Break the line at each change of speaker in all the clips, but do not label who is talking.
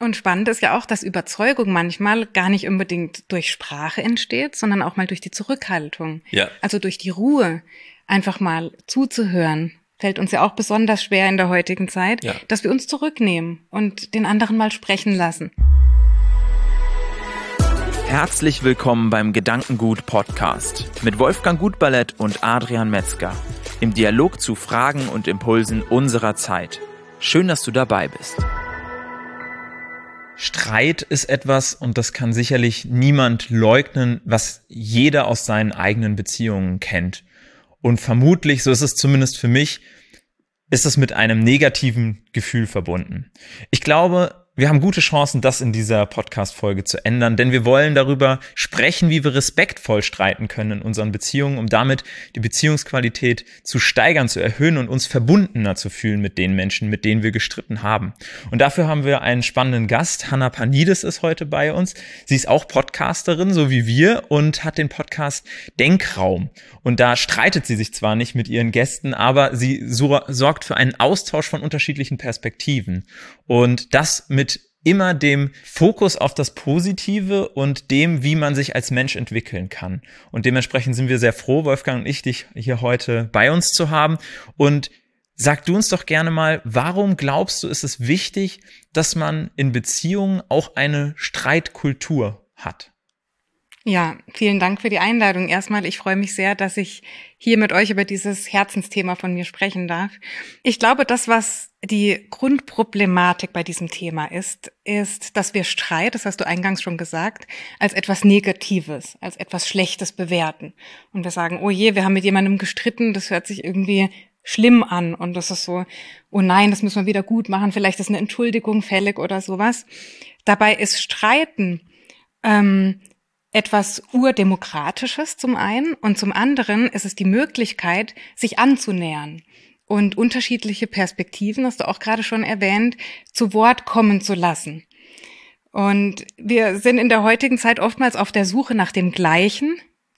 Und spannend ist ja auch, dass Überzeugung manchmal gar nicht unbedingt durch Sprache entsteht, sondern auch mal durch die Zurückhaltung.
Ja.
Also durch die Ruhe, einfach mal zuzuhören. Fällt uns ja auch besonders schwer in der heutigen Zeit,
Ja.
dass wir uns zurücknehmen und den anderen mal sprechen lassen.
Herzlich willkommen beim Gedankengut Podcast mit Wolfgang Gutballett und Adrian Metzger im Dialog zu Fragen und Impulsen unserer Zeit. Schön, dass du dabei bist. Streit ist etwas, und das kann sicherlich niemand leugnen, was jeder aus seinen eigenen Beziehungen kennt. Und vermutlich, so ist es zumindest für mich, ist es mit einem negativen Gefühl verbunden. Ich glaube, wir haben gute Chancen, das in dieser Podcast-Folge zu ändern, denn wir wollen darüber sprechen, wie wir respektvoll streiten können in unseren Beziehungen, um damit die Beziehungsqualität zu steigern, zu erhöhen und uns verbundener zu fühlen mit den Menschen, mit denen wir gestritten haben. Und dafür haben wir einen spannenden Gast. Hanna Panides ist heute bei uns. Sie ist auch Podcasterin, so wie wir, und hat den Podcast Denkraum. Und da streitet sie sich zwar nicht mit ihren Gästen, aber sie so, sorgt für einen Austausch von unterschiedlichen Perspektiven. Und das mit immer dem Fokus auf das Positive und dem, wie man sich als Mensch entwickeln kann. Und dementsprechend sind wir sehr froh, Wolfgang und ich, dich hier heute bei uns zu haben. Und sag du uns doch gerne mal, warum glaubst du, ist es wichtig, dass man in Beziehungen auch eine Streitkultur hat?
Ja, vielen Dank für die Einladung. Erstmal, ich freue mich sehr, dass ich hier mit euch über dieses Herzensthema von mir sprechen darf. Ich glaube, das, was die Grundproblematik bei diesem Thema ist, ist, dass wir Streit, das hast du eingangs schon gesagt, als etwas Negatives, als etwas Schlechtes bewerten. Und wir sagen, oh je, wir haben mit jemandem gestritten, das hört sich irgendwie schlimm an und das ist so, oh nein, das müssen wir wieder gut machen, vielleicht ist eine Entschuldigung fällig oder sowas. Dabei ist Streiten ähm, etwas Urdemokratisches zum einen und zum anderen ist es die Möglichkeit, sich anzunähern und unterschiedliche Perspektiven, hast du auch gerade schon erwähnt, zu Wort kommen zu lassen. Und wir sind in der heutigen Zeit oftmals auf der Suche nach dem Gleichen.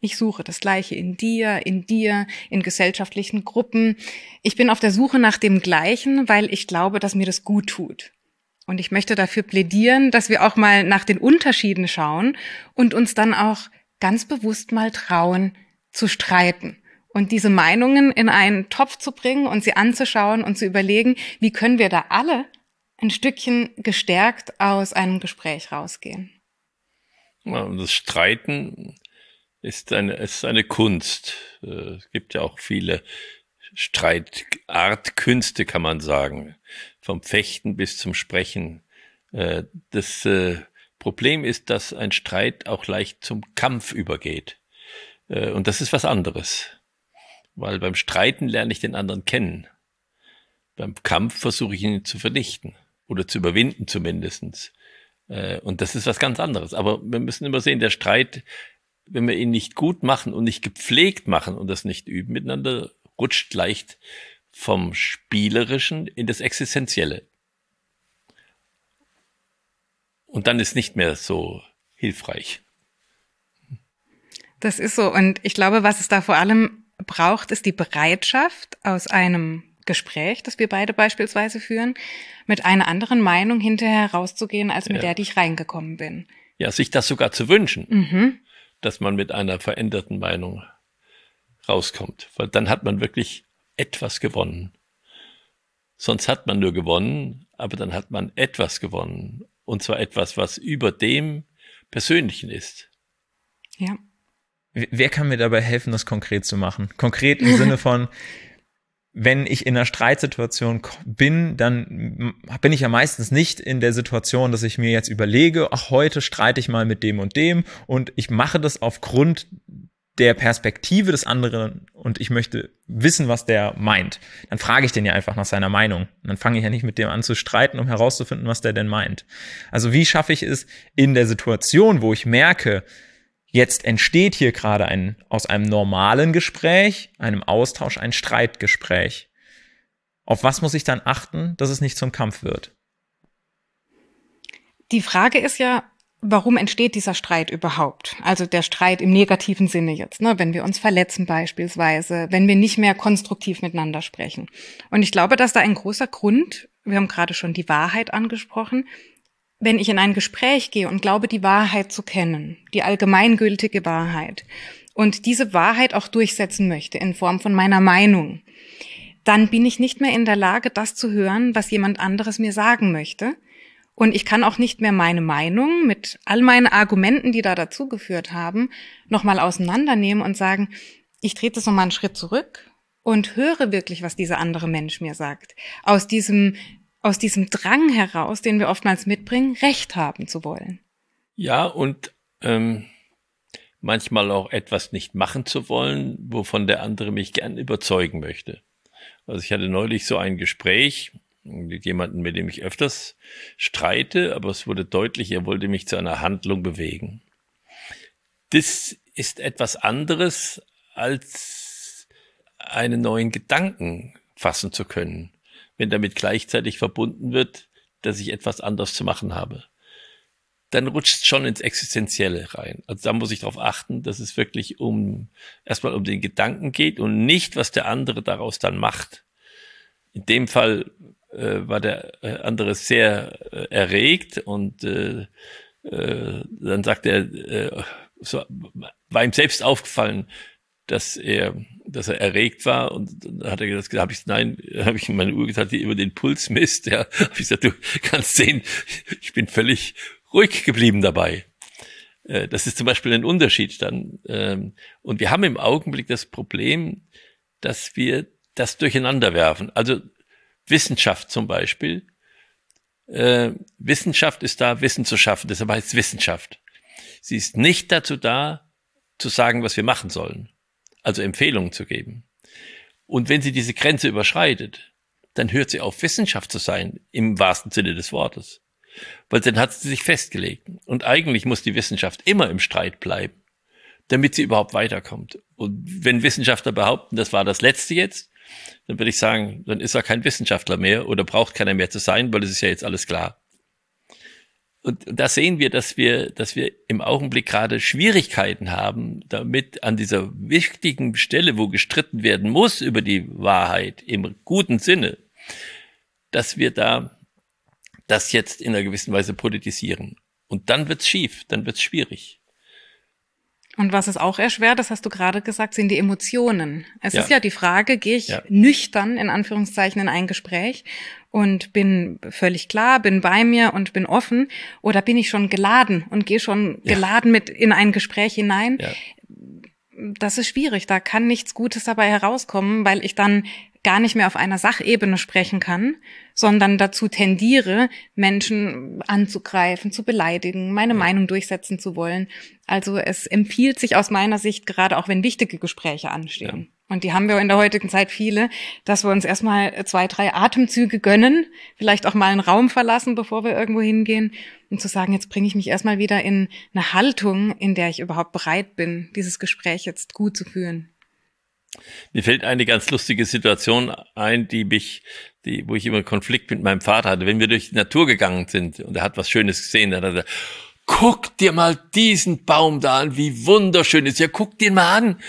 Ich suche das Gleiche in dir, in dir, in gesellschaftlichen Gruppen. Ich bin auf der Suche nach dem Gleichen, weil ich glaube, dass mir das gut tut. Und ich möchte dafür plädieren, dass wir auch mal nach den Unterschieden schauen und uns dann auch ganz bewusst mal trauen zu streiten und diese Meinungen in einen Topf zu bringen und sie anzuschauen und zu überlegen, wie können wir da alle ein Stückchen gestärkt aus einem Gespräch rausgehen.
Das Streiten ist eine, ist eine Kunst. Äh, Es gibt ja auch viele Streitartkünste, kann man sagen. Vom Fechten bis zum Sprechen. Äh, Das äh, Problem ist, dass ein Streit auch leicht zum Kampf übergeht. Äh, Und das ist was anderes. Weil beim Streiten lerne ich den anderen kennen. Beim Kampf versuche ich ihn zu vernichten. Oder zu überwinden zumindestens. Und das ist was ganz anderes. Aber wir müssen immer sehen, der Streit, wenn wir ihn nicht gut machen und nicht gepflegt machen und das nicht üben miteinander, rutscht leicht vom Spielerischen in das Existenzielle. Und dann ist nicht mehr so hilfreich.
Das ist so. Und ich glaube, was es da vor allem braucht, ist die Bereitschaft aus einem Gespräch, das wir beide beispielsweise führen, mit einer anderen Meinung hinterher rauszugehen, als mit
Ja.
der, die ich reingekommen bin.
Ja, sich das sogar zu wünschen,
Mhm.
dass man mit einer veränderten Meinung rauskommt. Weil dann hat man wirklich etwas gewonnen. Sonst hat man nur gewonnen, aber dann hat man etwas gewonnen. Und zwar etwas, was über dem Persönlichen ist.
Ja.
Wer- kann mir dabei helfen, das konkret zu machen? Konkret im Sinne von, wenn ich in einer Streitsituation bin, dann bin ich ja meistens nicht in der Situation, dass ich mir jetzt überlege, ach, heute streite ich mal mit dem und dem und ich mache das aufgrund der Perspektive des anderen und ich möchte wissen, was der meint. Dann frage ich den ja einfach nach seiner Meinung. Und dann fange ich ja nicht mit dem an zu streiten, um herauszufinden, was der denn meint. Also wie schaffe ich es in der Situation, wo ich merke, Jetzt entsteht hier gerade ein, aus einem normalen Gespräch, einem Austausch, ein Streitgespräch. Auf was muss ich dann achten, dass es nicht zum Kampf wird?
Die Frage ist ja, warum entsteht dieser Streit überhaupt? Also der Streit im negativen Sinne jetzt, ne? wenn wir uns verletzen beispielsweise, wenn wir nicht mehr konstruktiv miteinander sprechen. Und ich glaube, dass da ein großer Grund, wir haben gerade schon die Wahrheit angesprochen, wenn ich in ein Gespräch gehe und glaube, die Wahrheit zu kennen, die allgemeingültige Wahrheit, und diese Wahrheit auch durchsetzen möchte in Form von meiner Meinung, dann bin ich nicht mehr in der Lage, das zu hören, was jemand anderes mir sagen möchte. Und ich kann auch nicht mehr meine Meinung mit all meinen Argumenten, die da dazugeführt haben, nochmal auseinandernehmen und sagen, ich trete so mal einen Schritt zurück und höre wirklich, was dieser andere Mensch mir sagt. Aus diesem, aus diesem Drang heraus, den wir oftmals mitbringen, Recht haben zu wollen.
Ja, und ähm, manchmal auch etwas nicht machen zu wollen, wovon der andere mich gern überzeugen möchte. Also ich hatte neulich so ein Gespräch mit jemandem, mit dem ich öfters streite, aber es wurde deutlich, er wollte mich zu einer Handlung bewegen. Das ist etwas anderes, als einen neuen Gedanken fassen zu können, wenn damit gleichzeitig verbunden wird, dass ich etwas anders zu machen habe dann rutscht schon ins Existenzielle rein. Also da muss ich darauf achten, dass es wirklich um erstmal um den Gedanken geht und nicht, was der andere daraus dann macht. In dem Fall äh, war der äh, andere sehr äh, erregt und äh, äh, dann sagt er, äh, so, war ihm selbst aufgefallen, dass er, dass er erregt war und dann hat er gesagt, habe ich nein, habe ich in meine Uhr gesagt, die über den Puls misst. Ja, habe ich gesagt, du kannst sehen, ich bin völlig ruhig geblieben dabei. Äh, das ist zum Beispiel ein Unterschied dann. Ähm, und wir haben im Augenblick das Problem, dass wir das durcheinander werfen. Also Wissenschaft zum Beispiel. Äh, Wissenschaft ist da, Wissen zu schaffen. Deshalb heißt es Wissenschaft. Sie ist nicht dazu da, zu sagen, was wir machen sollen. Also Empfehlungen zu geben. Und wenn sie diese Grenze überschreitet, dann hört sie auf, Wissenschaft zu sein, im wahrsten Sinne des Wortes weil dann hat sie sich festgelegt. Und eigentlich muss die Wissenschaft immer im Streit bleiben, damit sie überhaupt weiterkommt. Und wenn Wissenschaftler behaupten, das war das Letzte jetzt, dann würde ich sagen, dann ist er kein Wissenschaftler mehr oder braucht keiner mehr zu sein, weil es ist ja jetzt alles klar. Und da sehen wir, dass wir, dass wir im Augenblick gerade Schwierigkeiten haben, damit an dieser wichtigen Stelle, wo gestritten werden muss über die Wahrheit im guten Sinne, dass wir da das jetzt in einer gewissen Weise politisieren. Und dann wird's schief, dann wird's schwierig.
Und was ist auch erschwert, das hast du gerade gesagt, sind die Emotionen. Es ja. ist ja die Frage, gehe ich ja. nüchtern in Anführungszeichen in ein Gespräch und bin völlig klar, bin bei mir und bin offen oder bin ich schon geladen und gehe schon ja. geladen mit in ein Gespräch hinein? Das ist schwierig, da kann nichts Gutes dabei herauskommen, weil ich dann gar nicht mehr auf einer Sachebene sprechen kann, sondern dazu tendiere, Menschen anzugreifen, zu beleidigen, meine Meinung durchsetzen zu wollen. Also es empfiehlt sich aus meiner Sicht, gerade auch wenn wichtige Gespräche anstehen. Ja. Und die haben wir in der heutigen Zeit viele, dass wir uns erstmal zwei, drei Atemzüge gönnen, vielleicht auch mal einen Raum verlassen, bevor wir irgendwo hingehen, und zu sagen, jetzt bringe ich mich erstmal wieder in eine Haltung, in der ich überhaupt bereit bin, dieses Gespräch jetzt gut zu führen.
Mir fällt eine ganz lustige Situation ein, die mich, die, wo ich immer Konflikt mit meinem Vater hatte. Wenn wir durch die Natur gegangen sind und er hat was Schönes gesehen, dann hat er gesagt, guck dir mal diesen Baum da an, wie wunderschön ist. Ja, guck den mal an.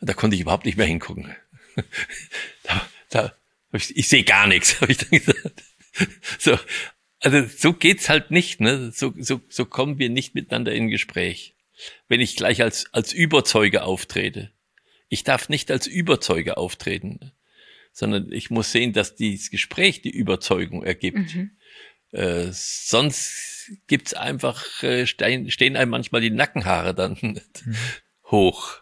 Und da konnte ich überhaupt nicht mehr hingucken. da, da, ich, ich sehe gar nichts, habe ich dann gesagt. So, also so geht's halt nicht. Ne? So, so, so kommen wir nicht miteinander in Gespräch. Wenn ich gleich als, als Überzeuge auftrete. Ich darf nicht als Überzeuger auftreten, sondern ich muss sehen, dass dieses Gespräch die Überzeugung ergibt. Mhm. Äh, sonst gibt's einfach, äh, stehen, stehen einem manchmal die Nackenhaare dann mhm. hoch.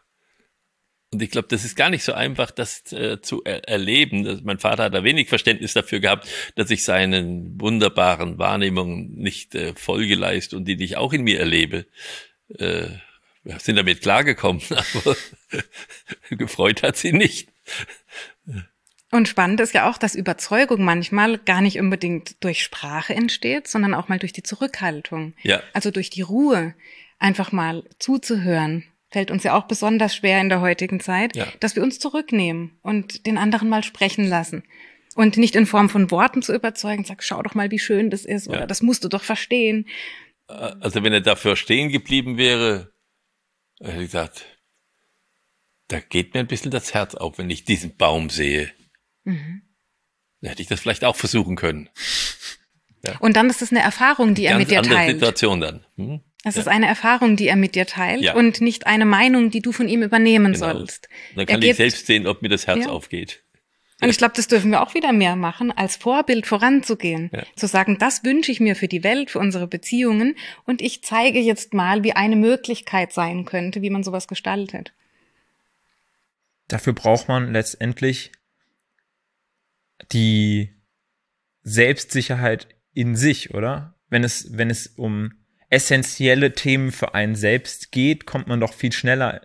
Und ich glaube, das ist gar nicht so einfach, das äh, zu er erleben. Das, mein Vater hat da wenig Verständnis dafür gehabt, dass ich seinen wunderbaren Wahrnehmungen nicht äh, Folge leiste und die ich auch in mir erlebe. Äh, wir sind damit klargekommen, aber gefreut hat sie nicht.
Und spannend ist ja auch, dass Überzeugung manchmal gar nicht unbedingt durch Sprache entsteht, sondern auch mal durch die Zurückhaltung.
Ja.
Also durch die Ruhe, einfach mal zuzuhören. Fällt uns ja auch besonders schwer in der heutigen Zeit, ja. dass wir uns zurücknehmen und den anderen mal sprechen lassen. Und nicht in Form von Worten zu überzeugen, sag, schau doch mal, wie schön das ist, oder das musst du doch verstehen.
Also wenn er dafür stehen geblieben wäre, er hat gesagt, da geht mir ein bisschen das Herz auf, wenn ich diesen Baum sehe. Mhm. Dann hätte ich das vielleicht auch versuchen können.
Ja. Und dann ist es eine Erfahrung, die er mit dir teilt.
Situation dann. Hm?
Es ja. ist eine Erfahrung, die er mit dir teilt ja. und nicht eine Meinung, die du von ihm übernehmen genau. sollst.
Dann kann er ich selbst sehen, ob mir das Herz aufgeht.
Und ich glaube, das dürfen wir auch wieder mehr machen, als Vorbild voranzugehen. Ja. Zu sagen, das wünsche ich mir für die Welt, für unsere Beziehungen und ich zeige jetzt mal, wie eine Möglichkeit sein könnte, wie man sowas gestaltet.
Dafür braucht man letztendlich die Selbstsicherheit in sich, oder? Wenn es, wenn es um essentielle Themen für einen selbst geht, kommt man doch viel schneller,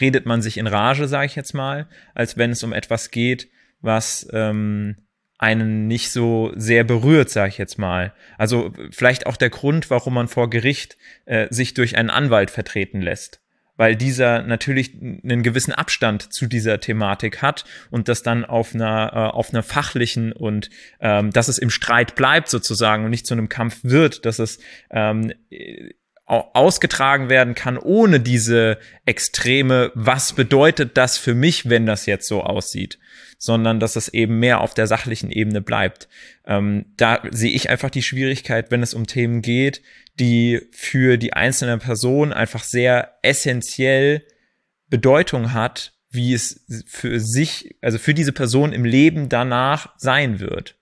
redet man sich in Rage, sage ich jetzt mal, als wenn es um etwas geht, was ähm, einen nicht so sehr berührt, sage ich jetzt mal. Also vielleicht auch der Grund, warum man vor Gericht äh, sich durch einen Anwalt vertreten lässt weil dieser natürlich einen gewissen Abstand zu dieser Thematik hat und das dann auf einer äh, auf einer fachlichen und ähm, dass es im Streit bleibt sozusagen und nicht zu einem Kampf wird, dass es ähm, ausgetragen werden kann, ohne diese extreme, was bedeutet das für mich, wenn das jetzt so aussieht, sondern dass es eben mehr auf der sachlichen Ebene bleibt. Ähm, da sehe ich einfach die Schwierigkeit, wenn es um Themen geht, die für die einzelne Person einfach sehr essentiell Bedeutung hat, wie es für sich, also für diese Person im Leben danach sein wird.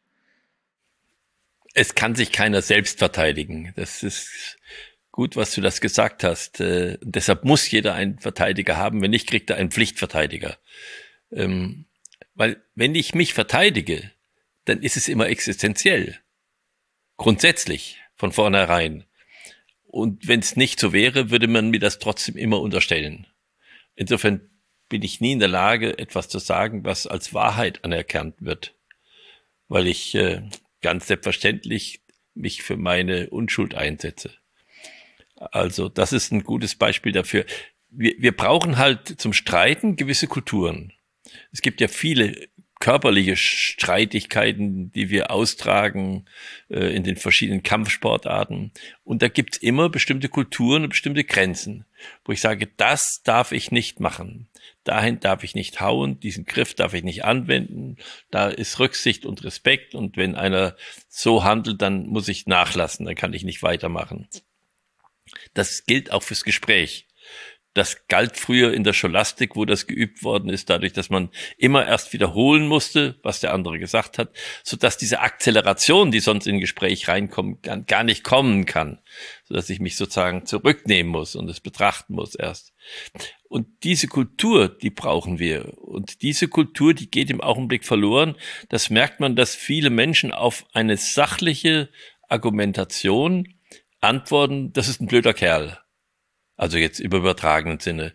Es kann sich keiner selbst verteidigen. Das ist gut, was du das gesagt hast. Äh, deshalb muss jeder einen Verteidiger haben. Wenn nicht, kriegt er einen Pflichtverteidiger. Ähm, weil wenn ich mich verteidige, dann ist es immer existenziell. Grundsätzlich, von vornherein. Und wenn es nicht so wäre, würde man mir das trotzdem immer unterstellen. Insofern bin ich nie in der Lage, etwas zu sagen, was als Wahrheit anerkannt wird. Weil ich äh, ganz selbstverständlich mich für meine Unschuld einsetze. Also das ist ein gutes Beispiel dafür. Wir, wir brauchen halt zum Streiten gewisse Kulturen. Es gibt ja viele körperliche Streitigkeiten, die wir austragen äh, in den verschiedenen Kampfsportarten. Und da gibt's immer bestimmte Kulturen und bestimmte Grenzen, wo ich sage, das darf ich nicht machen. Dahin darf ich nicht hauen, diesen Griff darf ich nicht anwenden. Da ist Rücksicht und Respekt. Und wenn einer so handelt, dann muss ich nachlassen, dann kann ich nicht weitermachen. Das gilt auch fürs Gespräch. Das galt früher in der Scholastik, wo das geübt worden ist, dadurch, dass man immer erst wiederholen musste, was der andere gesagt hat, so dass diese Akzeleration, die sonst in Gespräch reinkommt, gar nicht kommen kann, so dass ich mich sozusagen zurücknehmen muss und es betrachten muss erst. Und diese Kultur, die brauchen wir. Und diese Kultur, die geht im Augenblick verloren. Das merkt man, dass viele Menschen auf eine sachliche Argumentation antworten, das ist ein blöder Kerl. Also jetzt im übertragenen Sinne.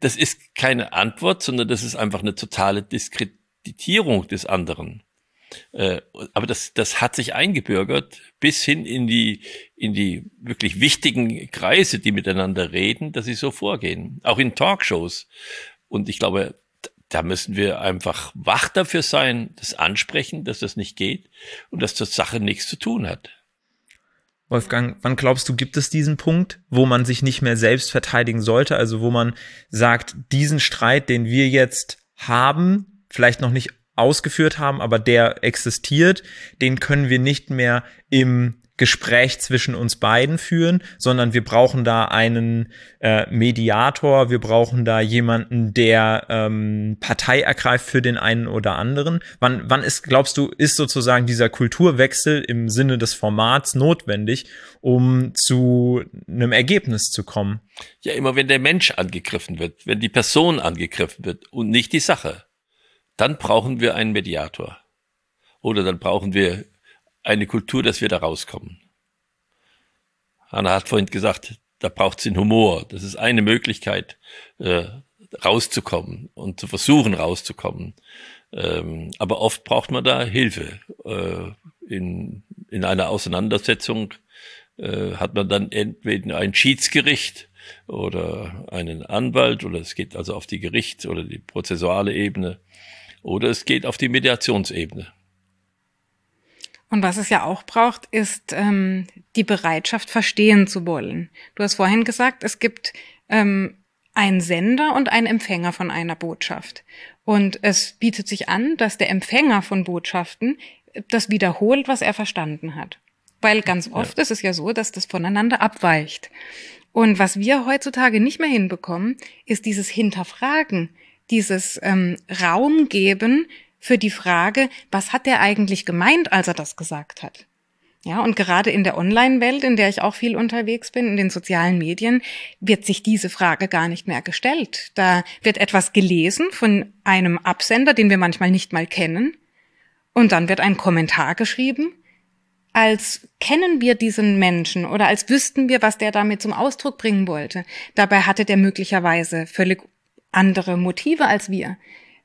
Das ist keine Antwort, sondern das ist einfach eine totale Diskreditierung des anderen. Äh, aber das, das hat sich eingebürgert bis hin in die, in die wirklich wichtigen Kreise, die miteinander reden, dass sie so vorgehen. Auch in Talkshows. Und ich glaube, da müssen wir einfach wach dafür sein, das ansprechen, dass das nicht geht und dass das Sache nichts zu tun hat.
Wolfgang, wann glaubst du, gibt es diesen Punkt, wo man sich nicht mehr selbst verteidigen sollte? Also wo man sagt, diesen Streit, den wir jetzt haben, vielleicht noch nicht ausgeführt haben, aber der existiert, den können wir nicht mehr im Gespräch zwischen uns beiden führen, sondern wir brauchen da einen äh, Mediator, wir brauchen da jemanden, der ähm, Partei ergreift für den einen oder anderen. Wann, wann ist, glaubst du, ist sozusagen dieser Kulturwechsel im Sinne des Formats notwendig, um zu einem Ergebnis zu kommen?
Ja, immer wenn der Mensch angegriffen wird, wenn die Person angegriffen wird und nicht die Sache, dann brauchen wir einen Mediator. Oder dann brauchen wir eine Kultur, dass wir da rauskommen. Hanna hat vorhin gesagt, da braucht es den Humor. Das ist eine Möglichkeit, äh, rauszukommen und zu versuchen rauszukommen. Ähm, aber oft braucht man da Hilfe. Äh, in, in einer Auseinandersetzung äh, hat man dann entweder ein Schiedsgericht oder einen Anwalt oder es geht also auf die Gerichts- oder die prozessuale Ebene oder es geht auf die Mediationsebene.
Und was es ja auch braucht, ist ähm, die Bereitschaft, verstehen zu wollen. Du hast vorhin gesagt, es gibt ähm, einen Sender und einen Empfänger von einer Botschaft. Und es bietet sich an, dass der Empfänger von Botschaften das wiederholt, was er verstanden hat. Weil ganz oft ja. ist es ja so, dass das voneinander abweicht. Und was wir heutzutage nicht mehr hinbekommen, ist dieses Hinterfragen, dieses ähm, Raum geben für die Frage, was hat der eigentlich gemeint, als er das gesagt hat? Ja, und gerade in der Online-Welt, in der ich auch viel unterwegs bin, in den sozialen Medien, wird sich diese Frage gar nicht mehr gestellt. Da wird etwas gelesen von einem Absender, den wir manchmal nicht mal kennen, und dann wird ein Kommentar geschrieben, als kennen wir diesen Menschen oder als wüssten wir, was der damit zum Ausdruck bringen wollte. Dabei hatte der möglicherweise völlig andere Motive als wir.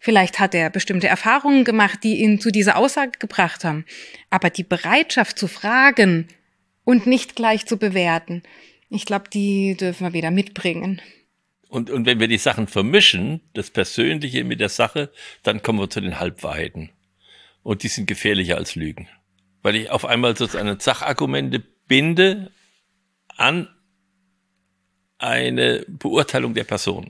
Vielleicht hat er bestimmte Erfahrungen gemacht, die ihn zu dieser Aussage gebracht haben. Aber die Bereitschaft zu fragen und nicht gleich zu bewerten, ich glaube, die dürfen wir wieder mitbringen.
Und, und wenn wir die Sachen vermischen, das Persönliche mit der Sache, dann kommen wir zu den Halbwahrheiten. Und die sind gefährlicher als Lügen. Weil ich auf einmal sozusagen Sachargumente binde an eine Beurteilung der Person.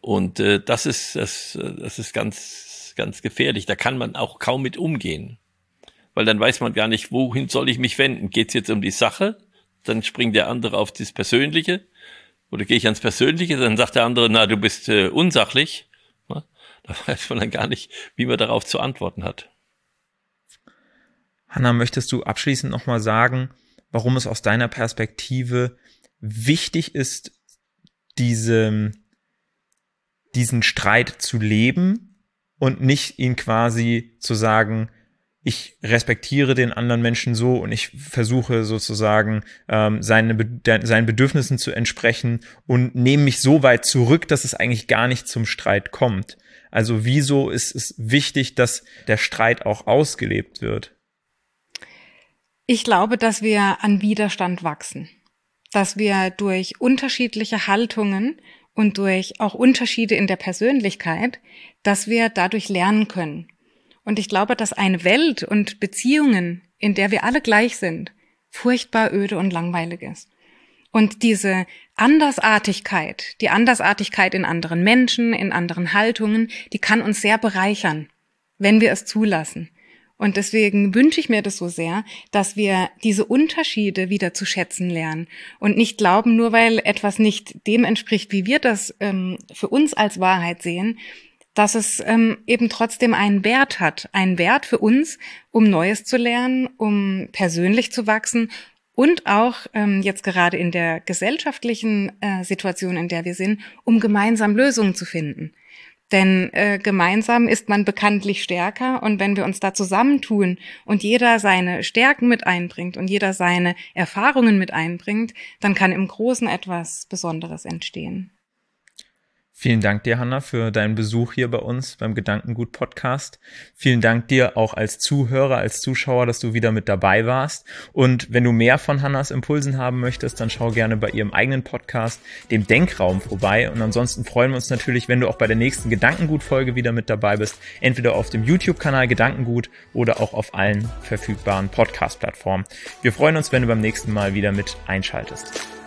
Und äh, das ist das, das ist ganz ganz gefährlich. Da kann man auch kaum mit umgehen, weil dann weiß man gar nicht, wohin soll ich mich wenden. Geht es jetzt um die Sache? Dann springt der andere auf das Persönliche. Oder gehe ich ans Persönliche? Dann sagt der andere, na, du bist äh, unsachlich. Da weiß man dann gar nicht, wie man darauf zu antworten hat.
Hanna, möchtest du abschließend nochmal sagen, warum es aus deiner Perspektive wichtig ist, diese diesen Streit zu leben und nicht ihn quasi zu sagen, ich respektiere den anderen Menschen so und ich versuche sozusagen ähm, seine, seinen Bedürfnissen zu entsprechen und nehme mich so weit zurück, dass es eigentlich gar nicht zum Streit kommt. Also wieso ist es wichtig, dass der Streit auch ausgelebt wird?
Ich glaube, dass wir an Widerstand wachsen, dass wir durch unterschiedliche Haltungen und durch auch Unterschiede in der Persönlichkeit, dass wir dadurch lernen können. Und ich glaube, dass eine Welt und Beziehungen, in der wir alle gleich sind, furchtbar öde und langweilig ist. Und diese Andersartigkeit, die Andersartigkeit in anderen Menschen, in anderen Haltungen, die kann uns sehr bereichern, wenn wir es zulassen. Und deswegen wünsche ich mir das so sehr, dass wir diese Unterschiede wieder zu schätzen lernen und nicht glauben, nur weil etwas nicht dem entspricht, wie wir das ähm, für uns als Wahrheit sehen, dass es ähm, eben trotzdem einen Wert hat, einen Wert für uns, um Neues zu lernen, um persönlich zu wachsen und auch ähm, jetzt gerade in der gesellschaftlichen äh, Situation, in der wir sind, um gemeinsam Lösungen zu finden. Denn äh, gemeinsam ist man bekanntlich stärker und wenn wir uns da zusammentun und jeder seine Stärken mit einbringt und jeder seine Erfahrungen mit einbringt, dann kann im Großen etwas Besonderes entstehen.
Vielen Dank dir, Hanna, für deinen Besuch hier bei uns beim Gedankengut Podcast. Vielen Dank dir auch als Zuhörer, als Zuschauer, dass du wieder mit dabei warst. Und wenn du mehr von Hannas Impulsen haben möchtest, dann schau gerne bei ihrem eigenen Podcast, dem Denkraum, vorbei. Und ansonsten freuen wir uns natürlich, wenn du auch bei der nächsten Gedankengut-Folge wieder mit dabei bist. Entweder auf dem YouTube-Kanal Gedankengut oder auch auf allen verfügbaren Podcast-Plattformen. Wir freuen uns, wenn du beim nächsten Mal wieder mit einschaltest.